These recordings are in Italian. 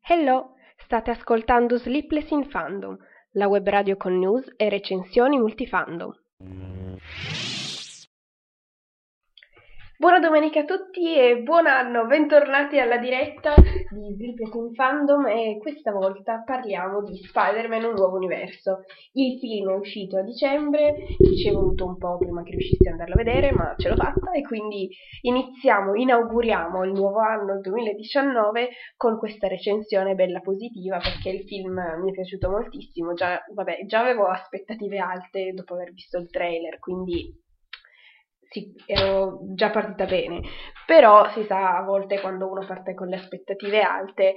Hello, state ascoltando Sleepless in Fandom, la web radio con news e recensioni multifandom. Buona domenica a tutti e buon anno, bentornati alla diretta di Sleepless in Fandom e questa volta parliamo di Spider-Man Un Nuovo Universo. Il film è uscito a dicembre, ci è voluto un po' prima che riuscissi ad andarlo a vedere, ma ce l'ho fatta e quindi iniziamo, inauguriamo il nuovo anno 2019 con questa recensione bella positiva perché il film mi è piaciuto moltissimo, già, vabbè, già avevo aspettative alte dopo aver visto il trailer, quindi sì, ero già partita bene, però si sa a volte quando uno parte con le aspettative alte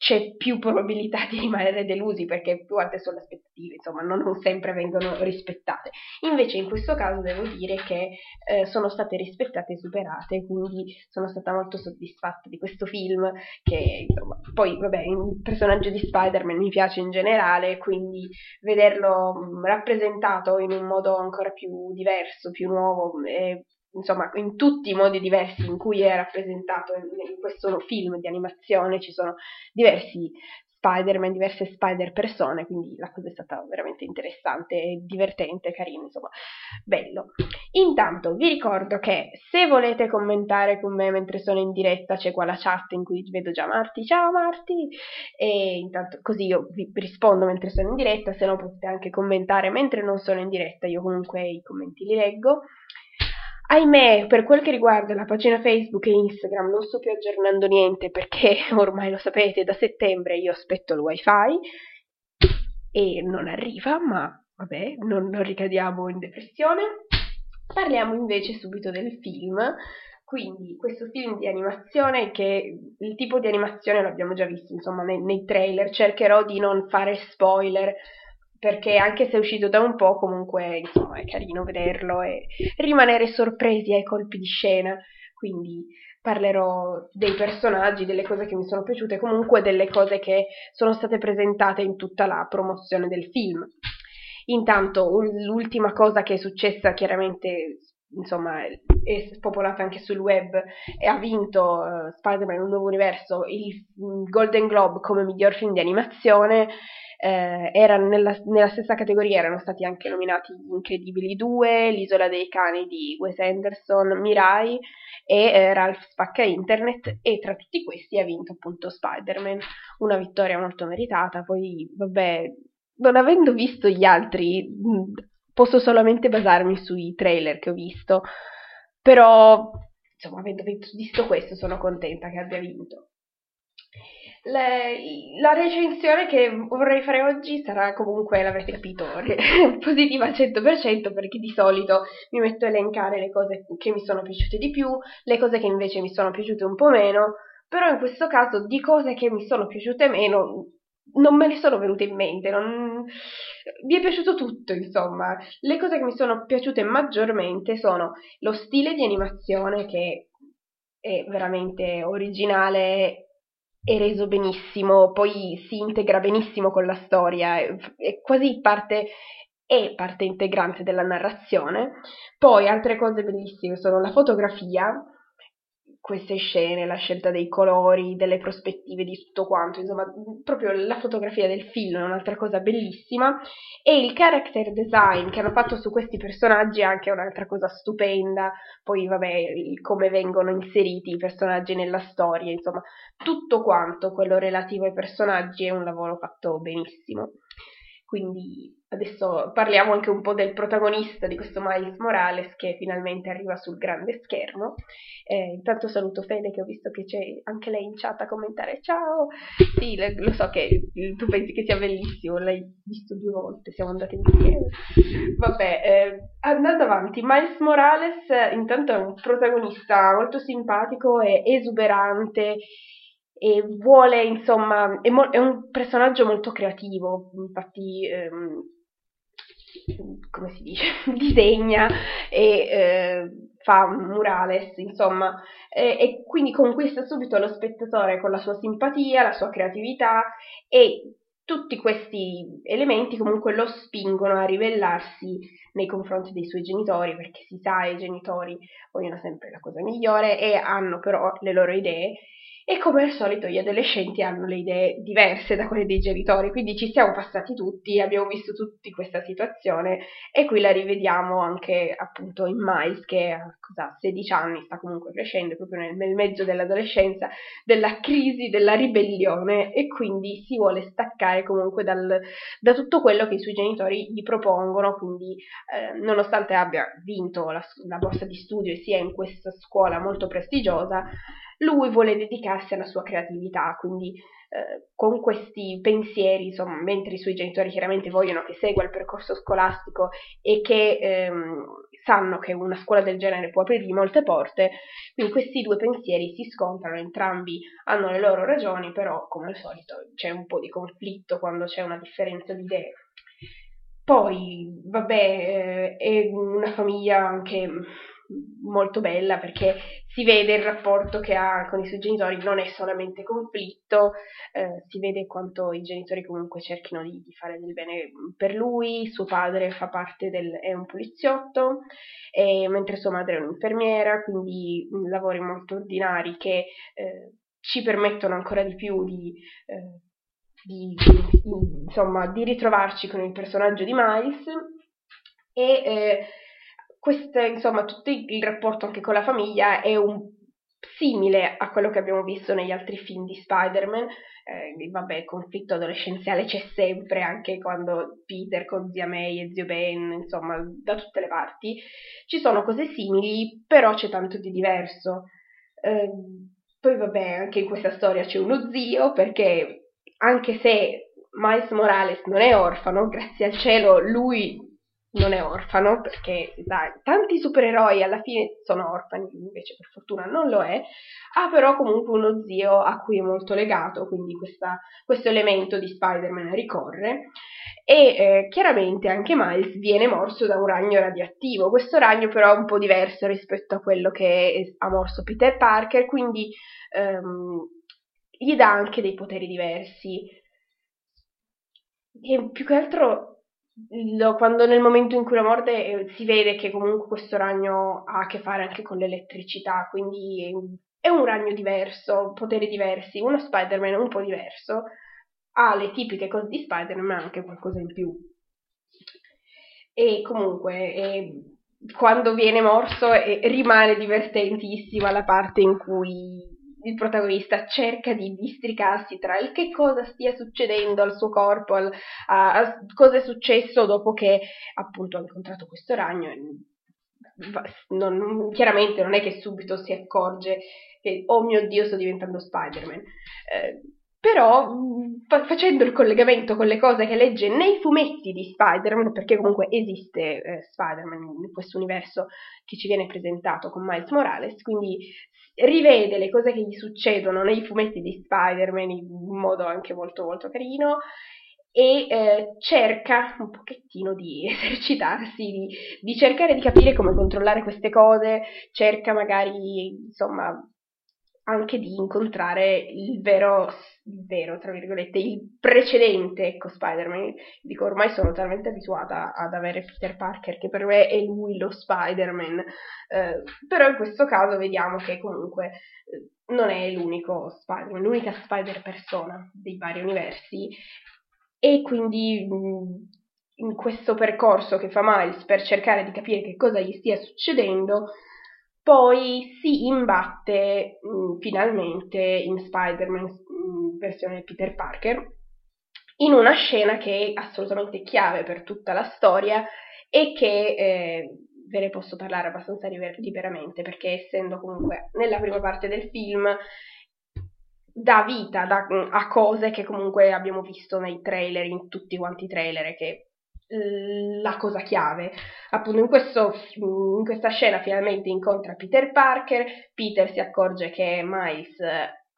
c'è più probabilità di rimanere delusi perché più alte sono le aspettative, insomma, non, sempre vengono rispettate. Invece in questo caso devo dire che eh, sono state rispettate e superate, quindi sono stata molto soddisfatta di questo film che, insomma, poi vabbè, il personaggio di Spider-Man mi piace in generale, quindi vederlo mh, rappresentato in un modo ancora più diverso, più nuovo e insomma, in tutti i modi diversi in cui è rappresentato in, in questo film di animazione ci sono diversi Spider-Man, diverse Spider persone, quindi la cosa è stata veramente interessante, divertente, carino, insomma, bello. Intanto vi ricordo che se volete commentare con me mentre sono in diretta c'è qua la chat in cui vedo già Marti, ciao Marti, e intanto così io vi rispondo mentre sono in diretta, se no potete anche commentare mentre non sono in diretta, io comunque i commenti li leggo. Ahimè, per quel che riguarda la pagina Facebook e Instagram non sto più aggiornando niente perché ormai lo sapete, da settembre io aspetto il wifi e non arriva, ma vabbè, non, non ricadiamo in depressione. Parliamo invece subito del film. Quindi, questo film di animazione, che il tipo di animazione l'abbiamo già visto, insomma, nei, nei trailer, cercherò di non fare spoiler perché anche se è uscito da un po', comunque insomma è carino vederlo e rimanere sorpresi ai colpi di scena. Quindi parlerò dei personaggi, delle cose che mi sono piaciute, comunque delle cose che sono state presentate in tutta la promozione del film. Intanto, l'ultima cosa che è successa, chiaramente, insomma, è spopolata anche sul web e ha vinto uh, Spider-Man Un Nuovo Universo il Golden Globe come miglior film di animazione eh, erano nella, nella, stessa categoria erano stati anche nominati Incredibili 2, L'isola dei cani di Wes Anderson, Mirai e eh, Ralph Spacca Internet e tra tutti questi ha vinto appunto Spider-Man, una vittoria molto meritata, poi vabbè, non avendo visto gli altri posso solamente basarmi sui trailer che ho visto, però insomma avendo visto questo sono contenta che abbia vinto. Le, la recensione che vorrei fare oggi sarà comunque, l'avrete capito, positiva al 100% perché di solito mi metto a elencare le cose che mi sono piaciute di più, le cose che invece mi sono piaciute un po' meno, però in questo caso di cose che mi sono piaciute meno non me ne sono venute in mente, non... mi è piaciuto tutto, insomma. Le cose che mi sono piaciute maggiormente sono lo stile di animazione che è veramente originale è reso benissimo, poi si integra benissimo con la storia, è, è quasi parte, è parte integrante della narrazione. Poi altre cose bellissime sono la fotografia, queste scene, la scelta dei colori, delle prospettive, di tutto quanto, insomma, proprio la fotografia del film è un'altra cosa bellissima e il character design che hanno fatto su questi personaggi è anche un'altra cosa stupenda, poi vabbè, come vengono inseriti i personaggi nella storia, insomma, tutto quanto quello relativo ai personaggi è un lavoro fatto benissimo. Quindi adesso parliamo anche un po' del protagonista di questo Miles Morales che finalmente arriva sul grande schermo. Eh, intanto saluto Fede che ho visto che c'è anche lei in chat a commentare ciao. Sì, lo so che tu pensi che sia bellissimo, l'hai visto due volte, siamo andati insieme. Vabbè, eh, andando avanti, Miles Morales intanto è un protagonista molto simpatico e esuberante e vuole, insomma, è, mo- è, un personaggio molto creativo, infatti, ehm, come si dice, disegna e eh, fa murales, insomma, e, e quindi conquista subito lo spettatore con la sua simpatia, la sua creatività e tutti questi elementi comunque lo spingono a ribellarsi nei confronti dei suoi genitori, perché si sa i genitori vogliono sempre la cosa migliore e hanno però le loro idee e come al solito gli adolescenti hanno le idee diverse da quelle dei genitori, quindi ci siamo passati tutti, abbiamo visto tutti questa situazione e qui la rivediamo anche appunto in Miles che a 16 anni sta comunque crescendo proprio nel, nel mezzo dell'adolescenza, della crisi, della ribellione e quindi si vuole staccare comunque dal, da tutto quello che i suoi genitori gli propongono, quindi eh, nonostante abbia vinto la, la borsa di studio e sia in questa scuola molto prestigiosa, lui vuole dedicarsi alla sua creatività, quindi eh, con questi pensieri, insomma, mentre i suoi genitori chiaramente vogliono che segua il percorso scolastico e che ehm, sanno che una scuola del genere può aprirgli molte porte, quindi questi due pensieri si scontrano, entrambi hanno le loro ragioni, però come al solito c'è un po' di conflitto quando c'è una differenza di idee. Poi, vabbè, eh, è una famiglia anche molto bella perché si vede il rapporto che ha con i suoi genitori, non è solamente conflitto, eh, si vede quanto i genitori comunque cerchino di, di, fare del bene per lui, suo padre fa parte del, è un poliziotto, e, mentre sua madre è un'infermiera, quindi lavori molto ordinari che eh, ci permettono ancora di più di... Eh, di, insomma, di ritrovarci con il personaggio di Miles e eh, questo, insomma, tutto il rapporto anche con la famiglia è un simile a quello che abbiamo visto negli altri film di Spider-Man. Eh, vabbè, il conflitto adolescenziale c'è sempre, anche quando Peter con zia May e zio Ben, insomma, da tutte le parti. Ci sono cose simili, però c'è tanto di diverso. Eh, poi vabbè, anche in questa storia c'è uno zio, perché anche se Miles Morales non è orfano, grazie al cielo lui non è orfano, perché dai, tanti supereroi alla fine sono orfani, invece per fortuna non lo è, ha però comunque uno zio a cui è molto legato, quindi questa, questo elemento di Spider-Man ricorre. E eh, chiaramente anche Miles viene morso da un ragno radioattivo. Questo ragno però è un po' diverso rispetto a quello che ha morso Peter Parker, quindi ehm, gli dà anche dei poteri diversi. E più che altro lo, quando nel momento in cui la morde eh, si vede che comunque questo ragno ha a che fare anche con l'elettricità, quindi è, è un ragno diverso, poteri diversi, uno Spider-Man un po' diverso, ha le tipiche cose di Spider-Man ma anche qualcosa in più. E comunque eh, quando viene morso eh, rimane divertentissima la parte in cui il protagonista cerca di districarsi tra il che cosa stia succedendo al suo corpo, al, a, a, cosa è successo dopo che appunto ha incontrato questo ragno. Non, chiaramente non è che subito si accorge che oh mio dio sto diventando Spider-Man. Eh, però fa- facendo il collegamento con le cose che legge nei fumetti di Spider-Man, perché comunque esiste eh, Spider-Man in questo universo che ci viene presentato con Miles Morales, quindi rivede le cose che gli succedono nei fumetti di Spider-Man in modo anche molto molto carino e eh, cerca un pochettino di esercitarsi, di, di, cercare di capire come controllare queste cose, cerca magari insomma anche di incontrare il vero, il vero, tra virgolette, il precedente, ecco, Spider-Man. Dico, ormai sono talmente abituata ad avere Peter Parker che per me è lui lo Spider-Man, eh, però in questo caso vediamo che comunque eh, non è l'unico Spider-Man, l'unica Spider-Persona dei vari universi e quindi mh, in questo percorso che fa Miles per cercare di capire che cosa gli stia succedendo, poi si imbatte mh, mm, finalmente in Spider-Man mh, mm, versione Peter Parker in una scena che è assolutamente chiave per tutta la storia e che eh, ve ne posso parlare abbastanza liberamente perché essendo comunque nella prima parte del film dà vita da, a cose che comunque abbiamo visto nei trailer, in tutti quanti i trailer che la cosa chiave. Appunto in, questo, in, questa scena finalmente incontra Peter Parker, Peter si accorge che Miles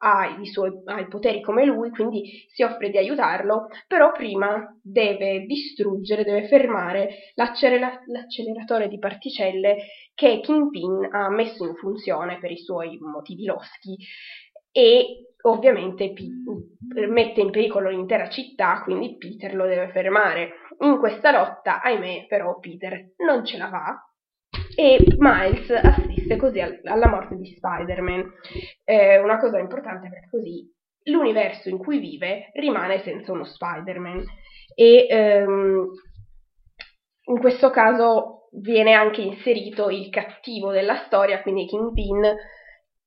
ha i, suoi, ha i poteri come lui, quindi si offre di aiutarlo, però prima deve distruggere, deve fermare l'accelera- l'acceleratore di particelle che Kingpin ha messo in funzione per i suoi motivi loschi e ovviamente P- mette in pericolo l'intera città, quindi Peter lo deve fermare. In questa lotta, ahimè, però Peter non ce la fa e Miles assiste così al- alla morte di Spider-Man. Eh, una cosa importante perché così l'universo in cui vive rimane senza uno Spider-Man e ehm, in questo caso viene anche inserito il cattivo della storia, quindi Kingpin,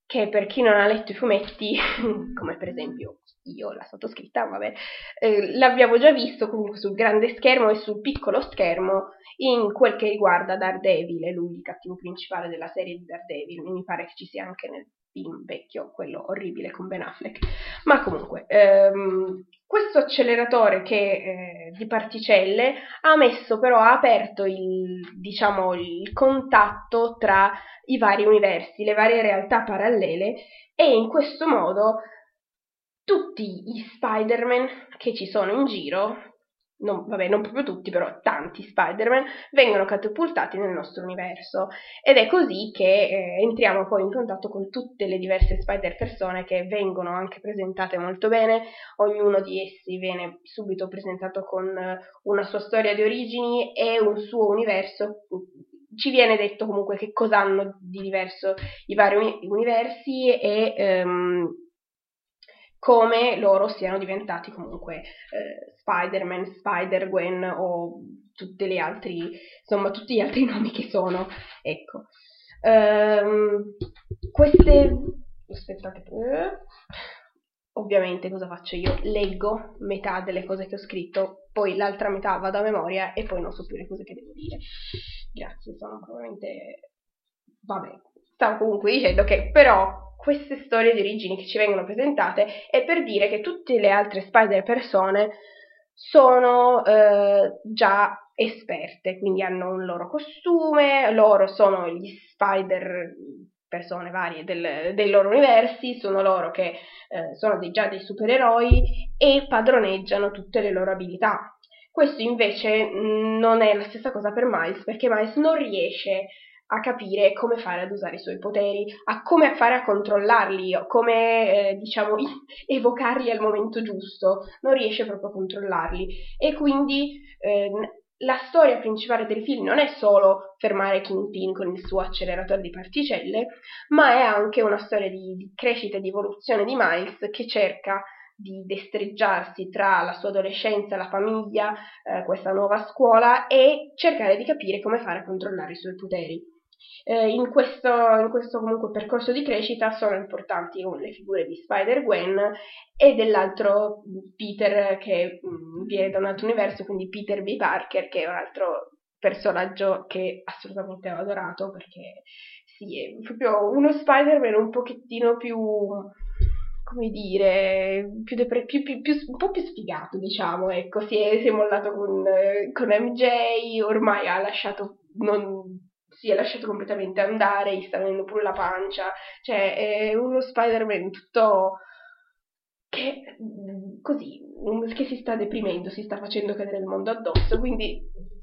che per chi non ha letto i fumetti, come per esempio io, la sottoscritta, vabbè, eh, l'abbiamo già visto comunque sul grande schermo e sul piccolo schermo in quel che riguarda Daredevil, è lui il cattivo principale della serie di Daredevil, mi pare che ci sia anche nel film vecchio, quello orribile con Ben Affleck. Ma comunque, ehm, questo acceleratore che, eh, di particelle ha messo però, ha aperto il, diciamo, il contatto tra i vari universi, le varie realtà parallele e in questo modo tutti gli Spider-Man che ci sono in giro non, vabbè, non proprio tutti, però tanti Spider-Man vengono catapultati nel nostro universo. Ed è così che eh, entriamo poi in contatto con tutte le diverse Spider-Persone che vengono anche presentate molto bene. Ognuno di essi viene subito presentato con eh, una sua storia di origini e un suo universo. Ci viene detto comunque che cosa hanno di diverso i vari uni- universi e. Ehm, come loro siano diventati comunque eh, Spider-Man, Spider-Gwen o tutti gli altri, insomma, tutti gli altri nomi che sono. Ecco. Um, queste. Aspettate. Eh. Ovviamente cosa faccio io? Leggo metà delle cose che ho scritto, poi l'altra metà vado a memoria e poi non so più le cose che devo dire. Grazie, sono probabilmente. Vabbè, stavo comunque dicendo che però queste storie di origini che ci vengono presentate è per dire che tutte le altre spider persone sono eh, già esperte, quindi hanno un loro costume, loro sono gli spider persone varie del, dei loro universi, sono loro che eh, sono dei, già dei supereroi e padroneggiano tutte le loro abilità. Questo invece non è la stessa cosa per Miles, perché Miles non riesce a capire come fare ad usare i suoi poteri, a come fare a controllarli, come eh, diciamo evocarli al momento giusto, non riesce proprio a controllarli. E quindi eh, la storia principale del film non è solo fermare Kingpin con il suo acceleratore di particelle, ma è anche una storia di, di crescita e di evoluzione di Miles che cerca di destreggiarsi tra la sua adolescenza, la famiglia, eh, questa nuova scuola e cercare di capire come fare a controllare i suoi poteri eh, in, questo, in, questo, percorso di crescita sono importanti le figure di Spider-Gwen e dell'altro Peter che mh, mm, viene da un altro universo, quindi Peter B. Parker, che è un altro personaggio che assolutamente ho adorato perché sì, è proprio uno Spider-Man un pochettino più come dire, più, depre- più, più, un po' più sfigato, diciamo, ecco, si è, si è mollato con, con MJ, ormai ha lasciato, non, si è lasciato completamente andare, gli sta venendo pure la pancia, cioè è uno Spider-Man tutto che così, che si sta deprimendo, si sta facendo cadere il mondo addosso, quindi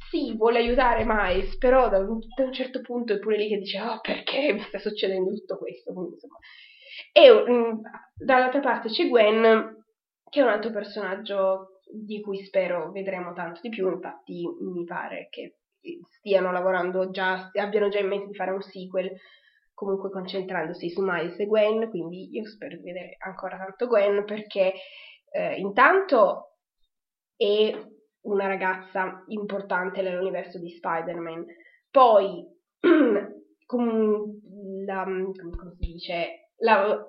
sì, vuole aiutare Miles, però da un, da un certo punto è pure lì che dice, oh perché mi sta succedendo tutto questo, quindi insomma. E um, dall'altra parte c'è Gwen, che è un altro personaggio di cui spero vedremo tanto di più, infatti mi pare che stiano lavorando già, abbiano già in mente di fare un sequel, comunque concentrandosi su Miles e Gwen, quindi io spero di vedere ancora tanto Gwen perché eh, intanto è una ragazza importante nell'universo di Spider-Man, poi la, come si dice, la,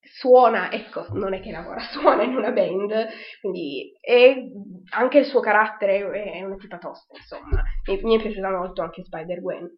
suona, ecco, non è che lavora, suona in una band, quindi e anche il suo carattere è una tipa tosta, insomma, e mi è piaciuta molto anche Spider-Gwen.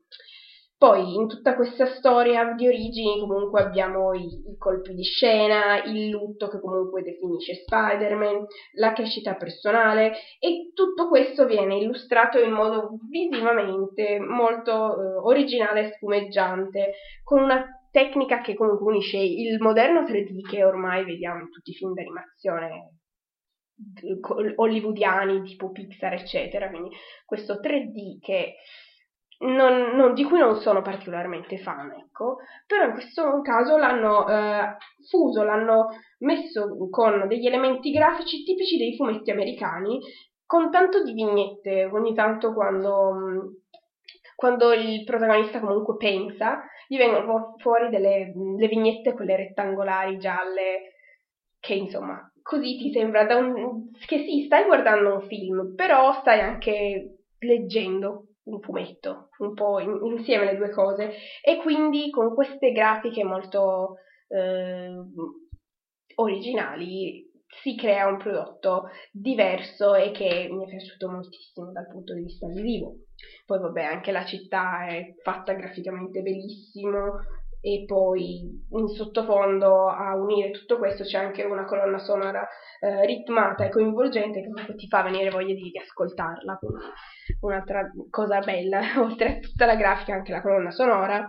Poi in tutta questa storia di origini comunque abbiamo i, i, colpi di scena, il lutto che comunque definisce Spider-Man, la crescita personale e tutto questo viene illustrato in modo visivamente molto eh, originale e spumeggiante, con una tecnica che comunque unisce il moderno 3D che ormai vediamo in tutti i film d'animazione hollywoodiani tipo Pixar eccetera, quindi questo 3D che non, non, di cui non sono particolarmente fan, ecco, però in questo caso l'hanno eh, fuso, l'hanno messo con degli elementi grafici tipici dei fumetti americani, con tanto di vignette, ogni tanto quando, quando il protagonista comunque pensa, gli vengono fuori delle, vignette, quelle rettangolari, gialle, che insomma, così ti sembra un, che sì, stai guardando un film, però stai anche leggendo un fumetto, un po' in, insieme le due cose, e quindi con queste grafiche molto eh, originali si crea un prodotto diverso e che mi è piaciuto moltissimo dal punto di vista visivo. Poi vabbè, anche la città è fatta graficamente benissimo, e poi in sottofondo a unire tutto questo c'è anche una colonna sonora eh, ritmata e coinvolgente che ti fa venire voglia di, di ascoltarla. Quindi un'altra cosa bella, oltre a tutta la grafica, anche la colonna sonora.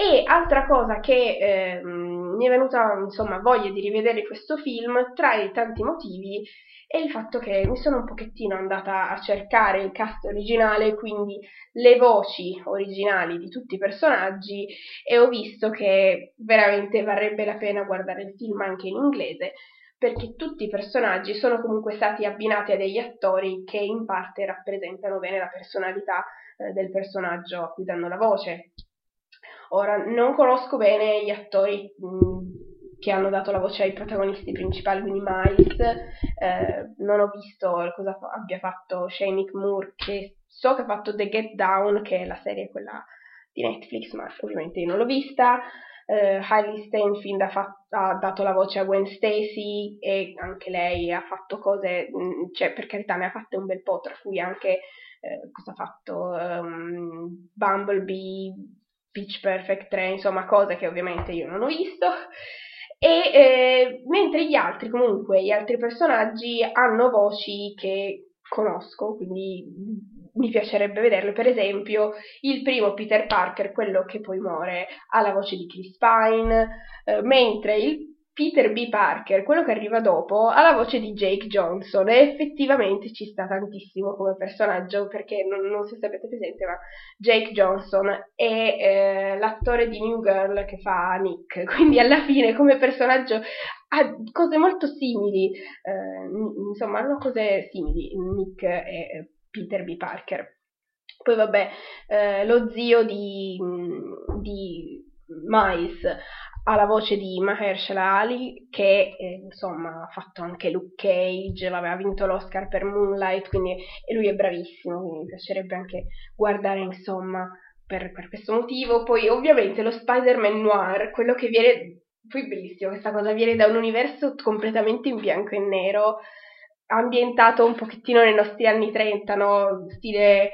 E altra cosa che eh, mi è venuta insomma voglia di rivedere questo film, tra i tanti motivi, è il fatto che mi sono un pochettino andata a cercare il cast originale, quindi le voci originali di tutti i personaggi e ho visto che veramente varrebbe la pena guardare il film anche in inglese perché tutti i personaggi sono comunque stati abbinati a degli attori che in parte rappresentano bene la personalità eh, del personaggio a cui danno la voce. Ora, non conosco bene gli attori mh, che hanno dato la voce ai protagonisti principali, quindi Miles. Eh, non ho visto cosa fa- abbia fatto Shane Moore, che so che ha fatto The Get Down, che è la serie quella di Netflix, ma ovviamente io non l'ho vista. Uh, Hailey Steinfeld ha, fatto, ha, dato la voce a Gwen Stacy e anche lei ha fatto cose, mh, mm, cioè per carità ne ha fatte un bel po', tra cui anche eh, cosa ha fatto um, Bumblebee, Pitch Perfect 3, insomma cose che ovviamente io non ho visto. E eh, mentre gli altri, comunque, gli altri personaggi hanno voci che conosco, quindi mi piacerebbe vederle. Per esempio, il primo Peter Parker, quello che poi muore, ha la voce di Chris Pine, eh, mentre il Peter B. Parker, quello che arriva dopo, ha la voce di Jake Johnson e effettivamente ci sta tantissimo come personaggio perché non, non so se avete presente, ma Jake Johnson è eh, l'attore di New Girl che fa Nick, quindi alla fine come personaggio ha cose molto simili, eh, insomma hanno cose simili Nick e Peter B. Parker. Poi vabbè, eh, lo zio di, di Miles ha la voce di Mahershala Ali che eh, insomma ha fatto anche Luke Cage, vabbè, vinto l'Oscar per Moonlight, quindi e lui è bravissimo, quindi mi piacerebbe anche guardare insomma per, per questo motivo. Poi ovviamente lo Spider-Man Noir, quello che viene, poi bellissimo questa cosa, viene da un universo completamente in bianco e nero, ambientato un pochettino nei nostri anni 30, no? Stile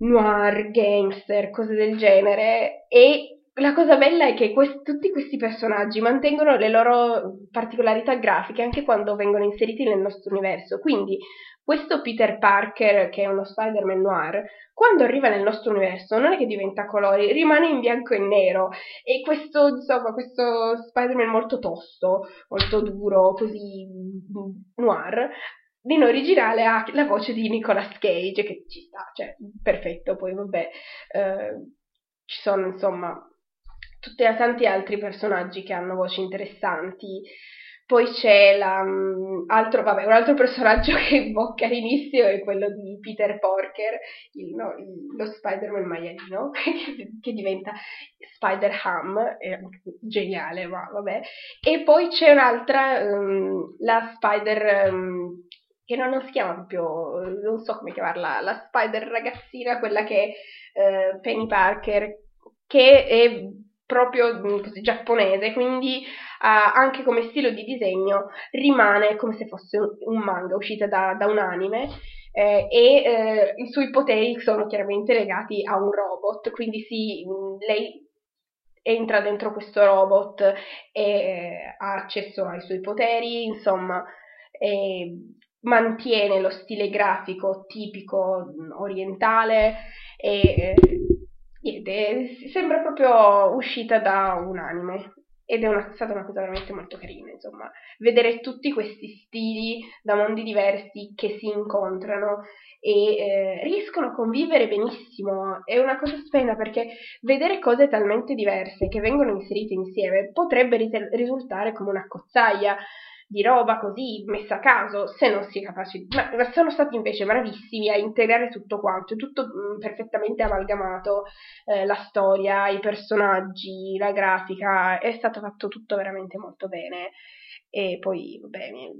noir, gangster, cose del genere, e la cosa bella è che quest- tutti questi personaggi mantengono le loro particolarità grafiche anche quando vengono inseriti nel nostro universo. Quindi, questo Peter Parker, che è uno Spider-Man noir, quando arriva nel nostro universo non è che diventa colori, rimane in bianco e nero. E questo, insomma, questo Spider-Man molto tosto, molto duro, così mm, noir, in originale ha la voce di Nicolas Cage, che ci sta, cioè, perfetto. Poi, vabbè, eh, ci sono, insomma, tutti, tanti altri personaggi che hanno voci interessanti. Poi c'è la, um, altro, vabbè, un altro personaggio che imbocca carinissimo è quello di Peter Porker, il, no, il, lo Spider-Man maialino, che, diventa Spider-Ham, è geniale, ma vabbè. E poi c'è un'altra, um, la Spider... Um, che non, non, si chiama proprio, non so come chiamarla, la Spider ragazzina, quella che è eh, Penny Parker, che è proprio mm, così, giapponese, quindi uh, anche come stile di disegno rimane come se fosse un, manga uscito da, da un anime eh, e eh, i suoi poteri sono chiaramente legati a un robot, quindi sì, mm, lei entra dentro questo robot e eh, ha accesso ai suoi poteri, insomma, mantiene lo stile grafico tipico mm, orientale e eh, niente, sembra proprio uscita da un anime. ed è una, stata una cosa veramente molto carina, insomma, vedere tutti questi stili da mondi diversi che si incontrano e eh, riescono a convivere benissimo. È una cosa stupenda perché vedere cose talmente diverse che vengono inserite insieme potrebbe risultare come una cozzaia di roba così messa a caso se non si è capaci ma, sono stati invece bravissimi a integrare tutto quanto è tutto mh, mm, perfettamente amalgamato eh, la storia i personaggi la grafica è stato fatto tutto veramente molto bene. E poi bene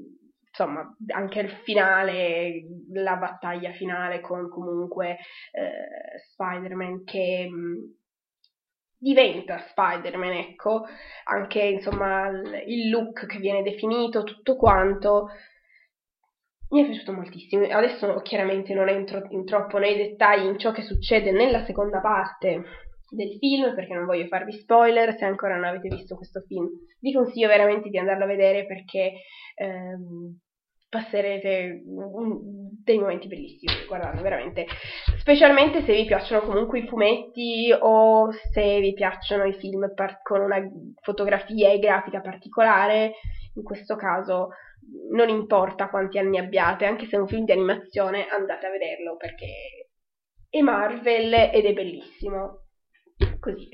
insomma, anche il finale, la battaglia finale con comunque eh, Spider-Man che mh, mm, diventa Spider-Man, ecco, anche insomma il look che viene definito, tutto quanto. Mi è piaciuto moltissimo. Adesso chiaramente non entro in troppo nei dettagli in ciò che succede nella seconda parte del film perché non voglio farvi spoiler se ancora non avete visto questo film. Vi consiglio veramente di andarlo a vedere perché ehm, passerete dei momenti bellissimi guardando veramente. Specialmente se vi piacciono comunque i fumetti o se vi piacciono i film par- con una fotografia e grafica particolare in questo caso non importa quanti anni abbiate anche se è un film di animazione andate a vederlo perché è Marvel ed è bellissimo così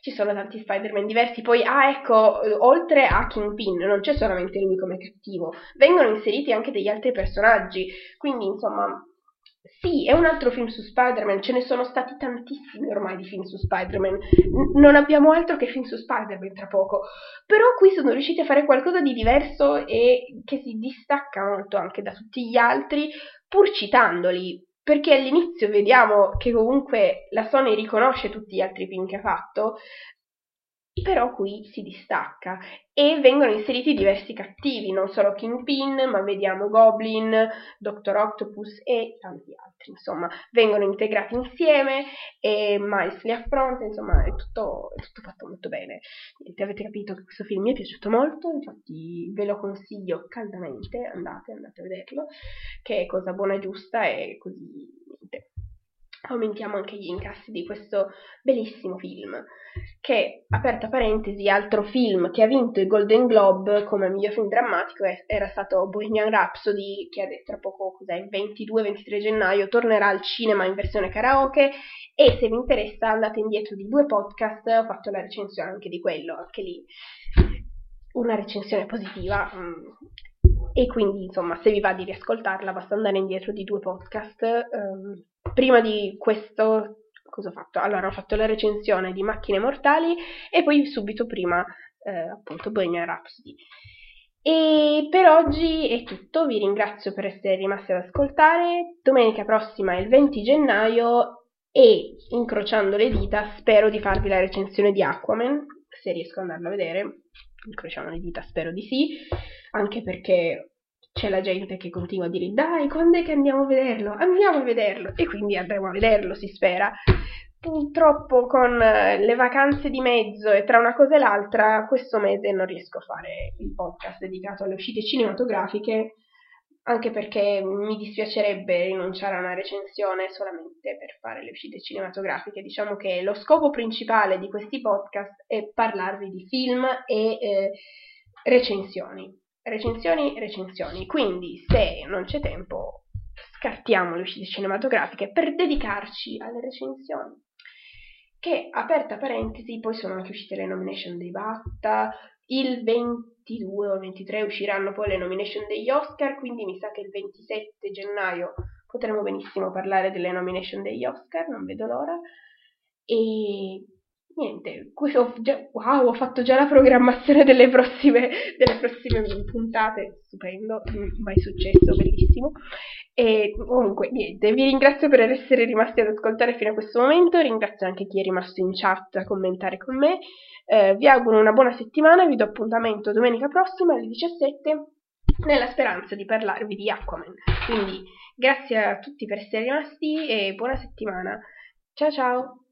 ci sono tanti Spider-Man diversi. Poi, ah, ecco, oltre a Kingpin, non c'è solamente lui come cattivo, vengono inseriti anche degli altri personaggi. Quindi, insomma, sì, è un altro film su Spider-Man, ce ne sono stati tantissimi ormai di film su Spider-Man, N- non abbiamo altro che film su Spider-Man tra poco, però qui sono riusciti a fare qualcosa di diverso e che si distacca molto anche da tutti gli altri, pur citandoli, perché all'inizio vediamo che comunque la Sony riconosce tutti gli altri film che ha fatto, però qui si distacca e vengono inseriti diversi cattivi, non solo Kingpin, ma vediamo Goblin, Doctor Octopus e tanti altri, insomma, vengono integrati insieme e Miles li affronta, insomma, è tutto, è tutto fatto molto bene. Niente, avete capito che questo film mi è piaciuto molto, infatti ve lo consiglio caldamente, andate, andate a vederlo, che è cosa buona e giusta e così aumentiamo anche gli incassi di questo bellissimo film che, aperta parentesi, altro film che ha vinto il Golden Globe come miglior film drammatico era stato Bohemian Rhapsody che tra poco, cos'è, il 22-23 gennaio tornerà al cinema in versione karaoke e se vi interessa andate indietro di due podcast, ho fatto la recensione anche di quello, anche lì una recensione positiva mm. E quindi insomma se vi va di riascoltarla basta andare indietro di due podcast um, prima di questo, cosa ho fatto? Allora, ho fatto la recensione di Macchine Mortali e poi subito prima, eh, appunto, Bohemian Rhapsody. E per oggi è tutto, vi ringrazio per essere rimasti ad ascoltare. Domenica prossima è il 20 gennaio e, incrociando le dita, spero di farvi la recensione di Aquaman, se riesco ad andarlo a vedere. Incrociamo le dita, spero di sì, anche perché c'è la gente che continua a dire dai, quando è che andiamo a vederlo? Andiamo a vederlo! E quindi andremo a vederlo, si spera. Purtroppo con eh, le vacanze di mezzo e tra una cosa e l'altra, questo mese non riesco a fare il podcast dedicato alle uscite cinematografiche, anche perché mi dispiacerebbe rinunciare a una recensione solamente per fare le uscite cinematografiche. Diciamo che lo scopo principale di questi podcast è parlarvi di film e eh, recensioni recensioni, recensioni. Quindi, se non c'è tempo, scartiamo le uscite cinematografiche per dedicarci alle recensioni. Che, aperta parentesi, poi sono anche uscite le nomination dei BAFTA, il 22 o il 23 usciranno poi le nomination degli Oscar, quindi mi sa che il 27 gennaio potremo benissimo parlare delle nomination degli Oscar, non vedo l'ora. E niente, wow, ho fatto già la programmazione delle prossime, delle prossime puntate, stupendo, mai successo, bellissimo. E comunque, niente, vi ringrazio per essere rimasti ad ascoltare fino a questo momento, ringrazio anche chi è rimasto in chat a commentare con me. Eh, vi auguro una buona settimana, vi do appuntamento domenica prossima alle 17 nella speranza di parlarvi di Aquaman. Quindi grazie a tutti per essere rimasti e buona settimana. Ciao ciao!